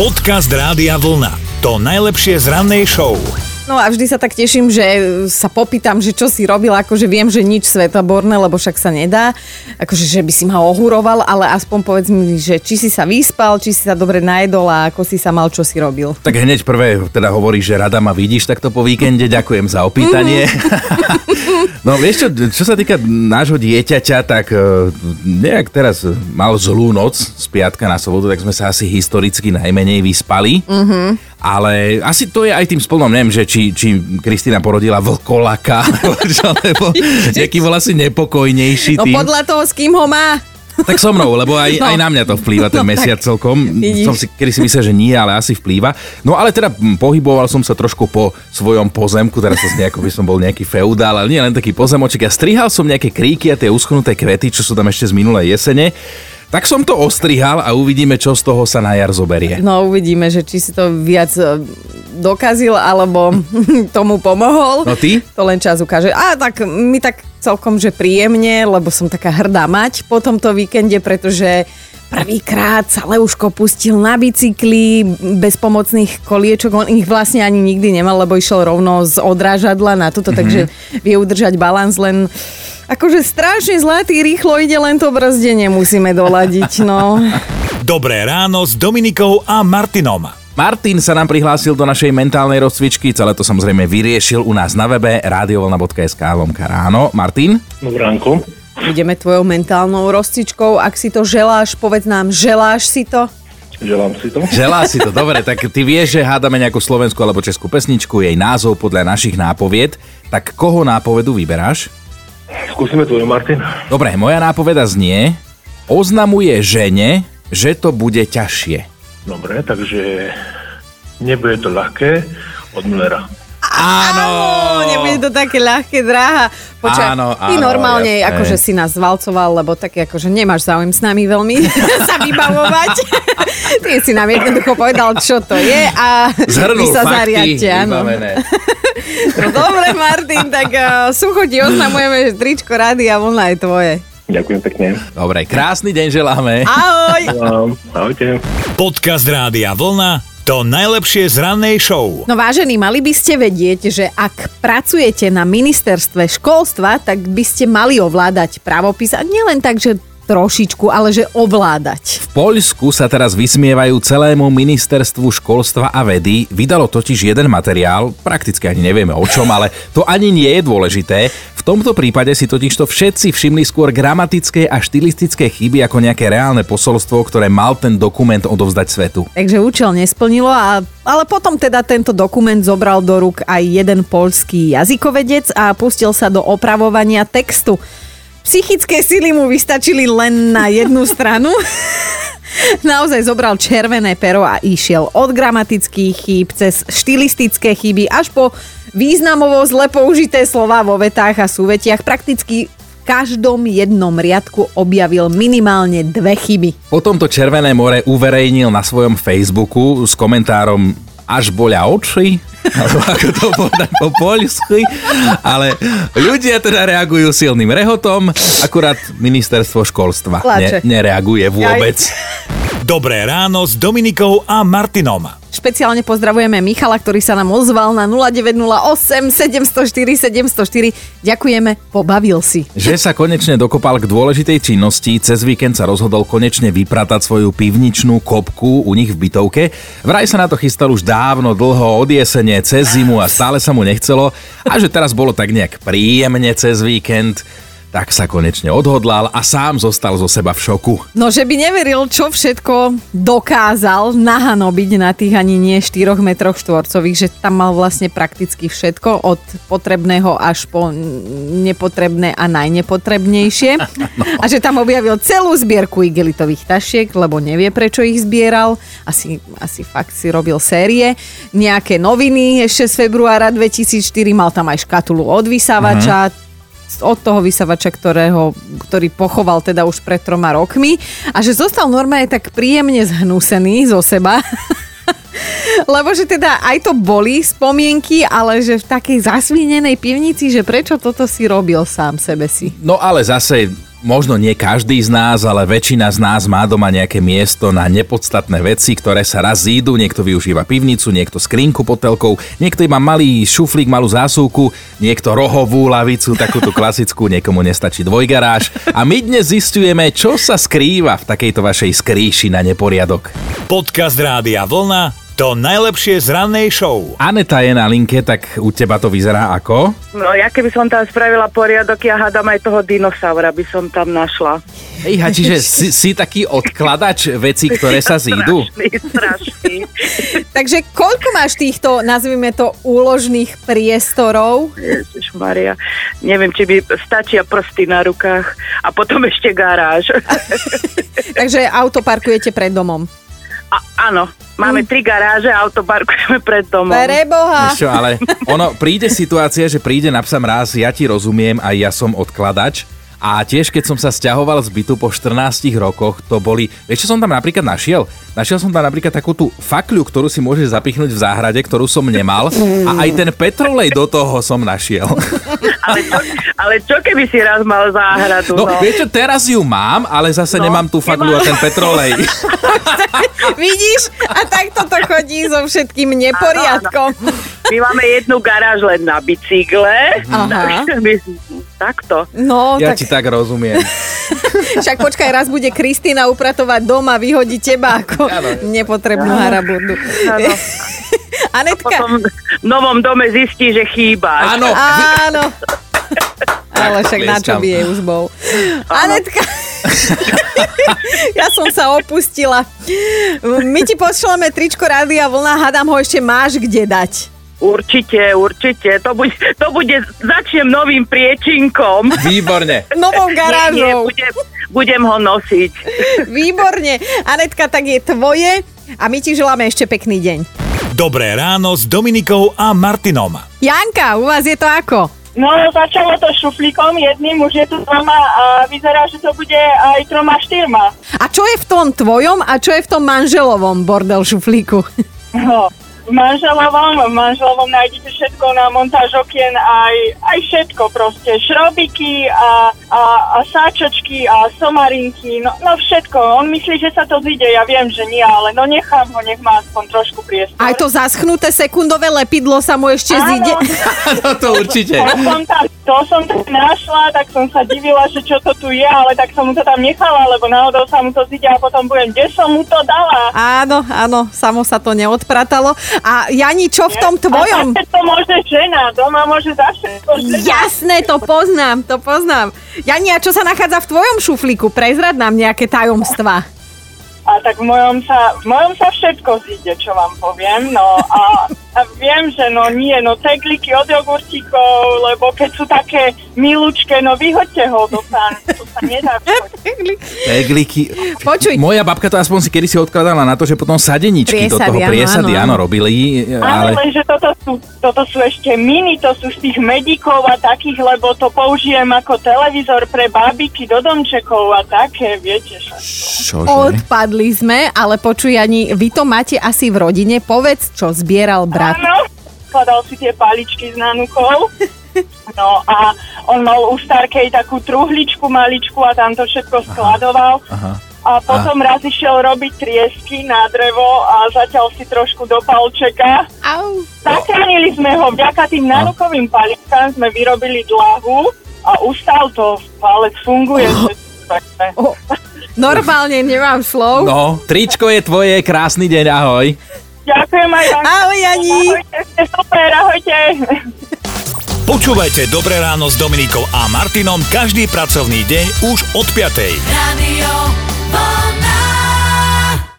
Podcast Rádia Vlna. To najlepšie z rannej show. No a vždy sa tak teším, že sa popýtam, že čo si robil, akože viem, že nič svetoborné, lebo však sa nedá, akože že by si ma ohuroval, ale aspoň povedz mi, že či si sa vyspal, či si sa dobre najedol a ako si sa mal, čo si robil. Tak hneď prvé teda hovorí, že rada ma vidíš takto po víkende, ďakujem za opýtanie. no vieš čo, čo sa týka nášho dieťaťa, tak e, nejak teraz mal zlú noc z piatka na sobotu, tak sme sa asi historicky najmenej vyspali. Mm-hmm. Ale asi to je aj tým splnom, neviem, že či, či Kristýna porodila vlkolaka, alebo nejaký bol asi nepokojnejší No tým. podľa toho, s kým ho má. Tak so mnou, lebo aj, No. aj na mňa to vplýva ten No mesiac tak, celkom. vidíš. Som si kedy si myslel, že nie, ale asi vplýva. No ale teda pohyboval som sa trošku po svojom pozemku, teraz sa nejako by som bol nejaký feudál, ale nie len taký pozemoček. Ja strihal som nejaké kríky a tie uschnuté kvety, čo sú tam ešte z minulej jesene. Tak som to ostrihal a uvidíme, čo z toho sa na jar zoberie. No uvidíme, že či si to viac e, dokazil, alebo tomu pomohol. No ty? To len čas ukáže. A tak mi tak celkom, že príjemne, lebo som taká hrdá mať po tomto víkende, pretože prvýkrát sa Leuško pustil na bicykli bez pomocných koliečok. On ich vlastne ani nikdy nemal, lebo išiel rovno z odrážadla na toto, mm-hmm. takže vie udržať balans len akože strašne zlatý, rýchlo ide, len to brzdenie musíme doladiť, no. Dobré ráno s Dominikou a Martinom. Martin sa nám prihlásil do našej mentálnej rozcvičky, celé to samozrejme vyriešil u nás na webe radiovolna.sk lomka ráno. Martin? Dobré ránko. Budeme tvojou mentálnou rozcičkou. Ak si to želáš, povedz nám, želáš si to? Želám si to. Želá si to, dobre, tak ty vieš, že hádame nejakú slovenskú alebo českú pesničku, jej názov podľa našich nápovied, tak koho nápovedu vyberáš? Skúsime tvoju, Martin. Dobre, moja nápoveda znie, oznamuje žene, že to bude ťažšie. Dobre, takže nebude to ľahké od Müllera. Áno! Áno, nebude to také ľahké, dráha. Počkaj, Áno, ty áno, normálne jasné. akože si nás zvalcoval, lebo také akože nemáš záujem s nami veľmi sa vybavovať. ty si nám jednoducho povedal, čo to je a Zhrnul vy sa fakty, zariadte. Áno. No dobre, Martin, tak uh, sucho ti oznamujeme, že tričko rady a vlna je tvoje. Ďakujem pekne. Dobre, krásny deň želáme. Ahoj! Vám. Ahojte. Podcast Rádia Vlna. To najlepšie z rannej show. No vážení, mali by ste vedieť, že ak pracujete na ministerstve školstva, tak by ste mali ovládať pravopis a nielen tak, že trošičku, ale že ovládať. V Poľsku sa teraz vysmievajú celému ministerstvu školstva a vedy. Vydalo totiž jeden materiál, prakticky ani nevieme o čom, ale to ani nie je dôležité. V tomto prípade si totižto všetci všimli skôr gramatické a štilistické chyby ako nejaké reálne posolstvo, ktoré mal ten dokument odovzdať svetu. Takže účel nesplnilo, a, ale potom teda tento dokument zobral do rúk aj jeden poľský jazykovedec a pustil sa do opravovania textu. Psychické sily mu vystačili len na jednu stranu. Naozaj zobral červené pero a išiel od gramatických chýb cez štilistické chyby až po významovo zle použité slova vo vetách a súvetiach. Prakticky každom jednom riadku objavil minimálne dve chyby. Potom to Červené more uverejnil na svojom Facebooku s komentárom až boľa oči, alebo ako to povedať po poľsky, ale ľudia teda reagujú silným rehotom, akurát ministerstvo školstva ne, nereaguje vôbec. Dobré ráno s Dominikou a Martinom. Špeciálne pozdravujeme Michala, ktorý sa nám ozval na 0908 704 704. Ďakujeme, pobavil si. Že sa konečne dokopal k dôležitej činnosti, cez víkend sa rozhodol konečne vypratať svoju pivničnú kopku u nich v bytovke. Vraj sa na to chystal už dávno, dlho, od jesene, cez zimu a stále sa mu nechcelo. A že teraz bolo tak nejak príjemne cez víkend, tak sa konečne odhodlal a sám zostal zo seba v šoku. No, že by neveril, čo všetko dokázal nahanobiť na tých ani nie 4 metroch štvorcových, že tam mal vlastne prakticky všetko, od potrebného až po nepotrebné a najnepotrebnejšie. A že tam objavil celú zbierku igelitových tašiek, lebo nevie, prečo ich zbieral. Asi, asi fakt si robil série. Nejaké noviny ešte z februára 2004, mal tam aj škatulu od vysávača, od toho vysavača, ktorého, ktorý pochoval teda už pred troma rokmi a že zostal normálne tak príjemne zhnúsený zo seba. Lebo že teda aj to boli spomienky, ale že v takej zasvinenej pivnici, že prečo toto si robil sám sebe si. No ale zase možno nie každý z nás, ale väčšina z nás má doma nejaké miesto na nepodstatné veci, ktoré sa raz zídu. Niekto využíva pivnicu, niekto skrinku pod telkou, niekto má malý šuflík, malú zásuvku, niekto rohovú lavicu, takú tú klasickú, niekomu nestačí dvojgaráž. A my dnes zistujeme, čo sa skrýva v takejto vašej skrýši na neporiadok. Podcast Rádia Vlna to najlepšie z rannej show. Aneta je na linke, tak u teba to vyzerá ako? No ja keby som tam spravila poriadok, ja hádam aj toho dinosaura by som tam našla. Ejha, čiže si, si taký odkladač veci, ktoré sa zídu? Strašný, strašný. Takže koľko máš týchto, nazvime to, úložných priestorov? Ježiš Maria, neviem, či by stačia prsty na rukách a potom ešte garáž. Takže auto parkujete pred domom. A, áno, máme tri garáže a auto parkujeme pred domom. Preboha. Čo, ale ono príde situácia, že príde na psa mráz, ja ti rozumiem, aj ja som odkladač. A tiež keď som sa stiahoval z bytu po 14 rokoch, to boli... Vieš, čo som tam napríklad našiel? Našiel som tam napríklad takú tú fakľu, ktorú si môžeš zapichnúť v záhrade, ktorú som nemal. A aj ten petrolej do toho som našiel. Ale čo, ale čo keby si raz mal záhradu? No, No, vieš čo, teraz ju mám, ale zase No, nemám tú fakľu a ten petrolej. Vidíš? A takto to chodí so všetkým neporiadkom. My máme jednu garáž len na bicykle. Aha. My- Takto. No, Ja tak ti tak rozumiem. však počkaj, raz bude Kristýna upratovať doma, vyhodí teba ako nepotrebnú haraburdu. Áno. Anetka, Potom v novom dome zistí, že chýba. Áno, áno. Ale však na čo by jej už bol. Anetka, ja som sa opustila. My ti pošleme tričko Rádia Vlna, hádam ho ešte máš kde dať. Určite, určite. To bude, to bude, začnem novým priečinkom. výborne. Novou Nie, nie, garážou. budem, budem ho nosiť. Výborne. Anetka, tak je tvoje a my ti želáme ešte pekný deň. Dobré ráno s Dominikou a Martinom. Janka, u vás je to ako? No, začalo to šuflíkom jedným, už je tu dvoma a vyzerá, že to bude aj troma, štyrma. A čo je v tom tvojom a čo je v tom manželovom bordel šuflíku? No, v manželovom, v manželovom nájdete všetko na montáž okien, aj, aj všetko proste. Šrobiky a, a, a sáčočky a somarinky, no, no všetko. On myslí, že sa to zíde, ja viem, že nie, ale no nechám ho, nech má aspoň trošku priestor. Aj to zaschnuté sekundové lepidlo sa mu ešte Áno. zíde. No to určite. To som, tam, to som tam našla, tak som sa divila, že čo to tu je, ale tak som mu to tam nechala, lebo náhodou sa mu to zíde a potom budem, kde som mu to dala. Áno, áno, samo sa to neodpratalo. A Jani, čo v tom tvojom? A to môže žena, doma môže za všetko žena. Jasné, to poznám, to poznám. Jani, a čo sa nachádza v tvojom šuflíku? Prezrad nám nejaké tajomstvá. A tak v mojom sa, v mojom sa všetko zíde, čo vám poviem. No a, a viem, že no nie, no tegliky od jogurtíkov, lebo keď sú také milúčke, no vyhoďte ho do pán, to sa nedá. Tegliky. Počuj. Moja babka to aspoň si kedysi odkladala na to, že potom sadeničky do toho Priesady, áno, priesady, áno, áno, áno. robili, Ale ale... lenže toto sú, toto sú ešte mini, to sú z tých medikov a takých, lebo to použijem ako televízor pre babiky do domčekov a také, viete čo. Čože? Odpadli sme, ale počuj, Jani, vy to máte asi v rodine. Povedz, čo zbieral brat. Áno, skladal si tie paličky s nanukou. No a on mal u Starkej takú truhličku maličku a tam to všetko skladoval. Aha. A potom raz išiel robiť triesky na drevo a zatiaľ si trošku do palčeka. Au. Zachránili sme ho, vďaka tým nanukovým paličkám sme vyrobili dlahu a ustal to, palec funguje. že- O, normálne nemám slov. No, tričko je tvoje, krásny deň, ahoj. Ďakujem aj vám. Ahoj, Jani. Ahojte, ste super, ahojte. Počúvajte Dobré ráno s Dominikou a Martinom každý pracovný deň už od 5. Radio Vlna.